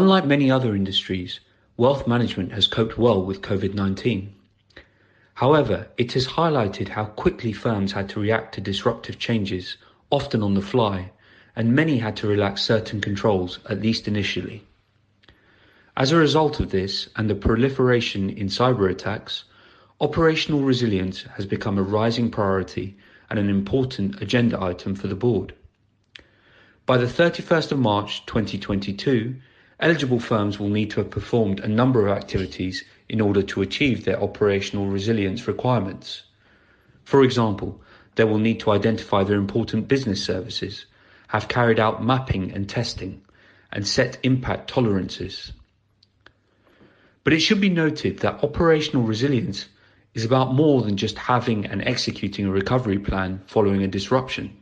Unlike many other industries, wealth management has coped well with COVID-19. However, it has highlighted how quickly firms had to react to disruptive changes, often on the fly, and many had to relax certain controls, at least initially. As a result of this and the proliferation in cyber attacks, operational resilience has become a rising priority and an important agenda item for the board. By the 31st of March 2022, eligible firms will need to have performed a number of activities in order to achieve their operational resilience requirements. For example, they will need to identify their important business services, have carried out mapping and testing, and set impact tolerances. But it should be noted that operational resilience is about more than just having and executing a recovery plan following a disruption.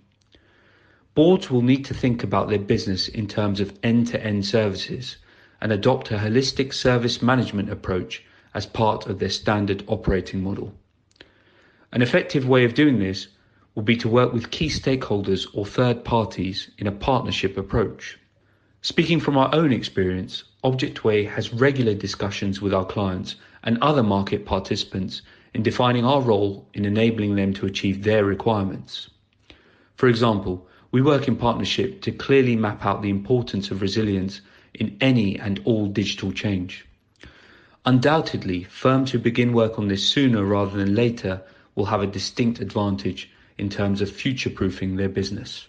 Boards will need to think about their business in terms of end-to-end services and adopt a holistic service management approach as part of their standard operating model. An effective way of doing this will be to work with key stakeholders or third parties in a partnership approach. Speaking from our own experience, Objectway has regular discussions with our clients and other market participants in defining our role in enabling them to achieve their requirements. For example, we work in partnership to clearly map out the importance of resilience in any and all digital change. Undoubtedly, firms who begin work on this sooner rather than later will have a distinct advantage in terms of future-proofing their business.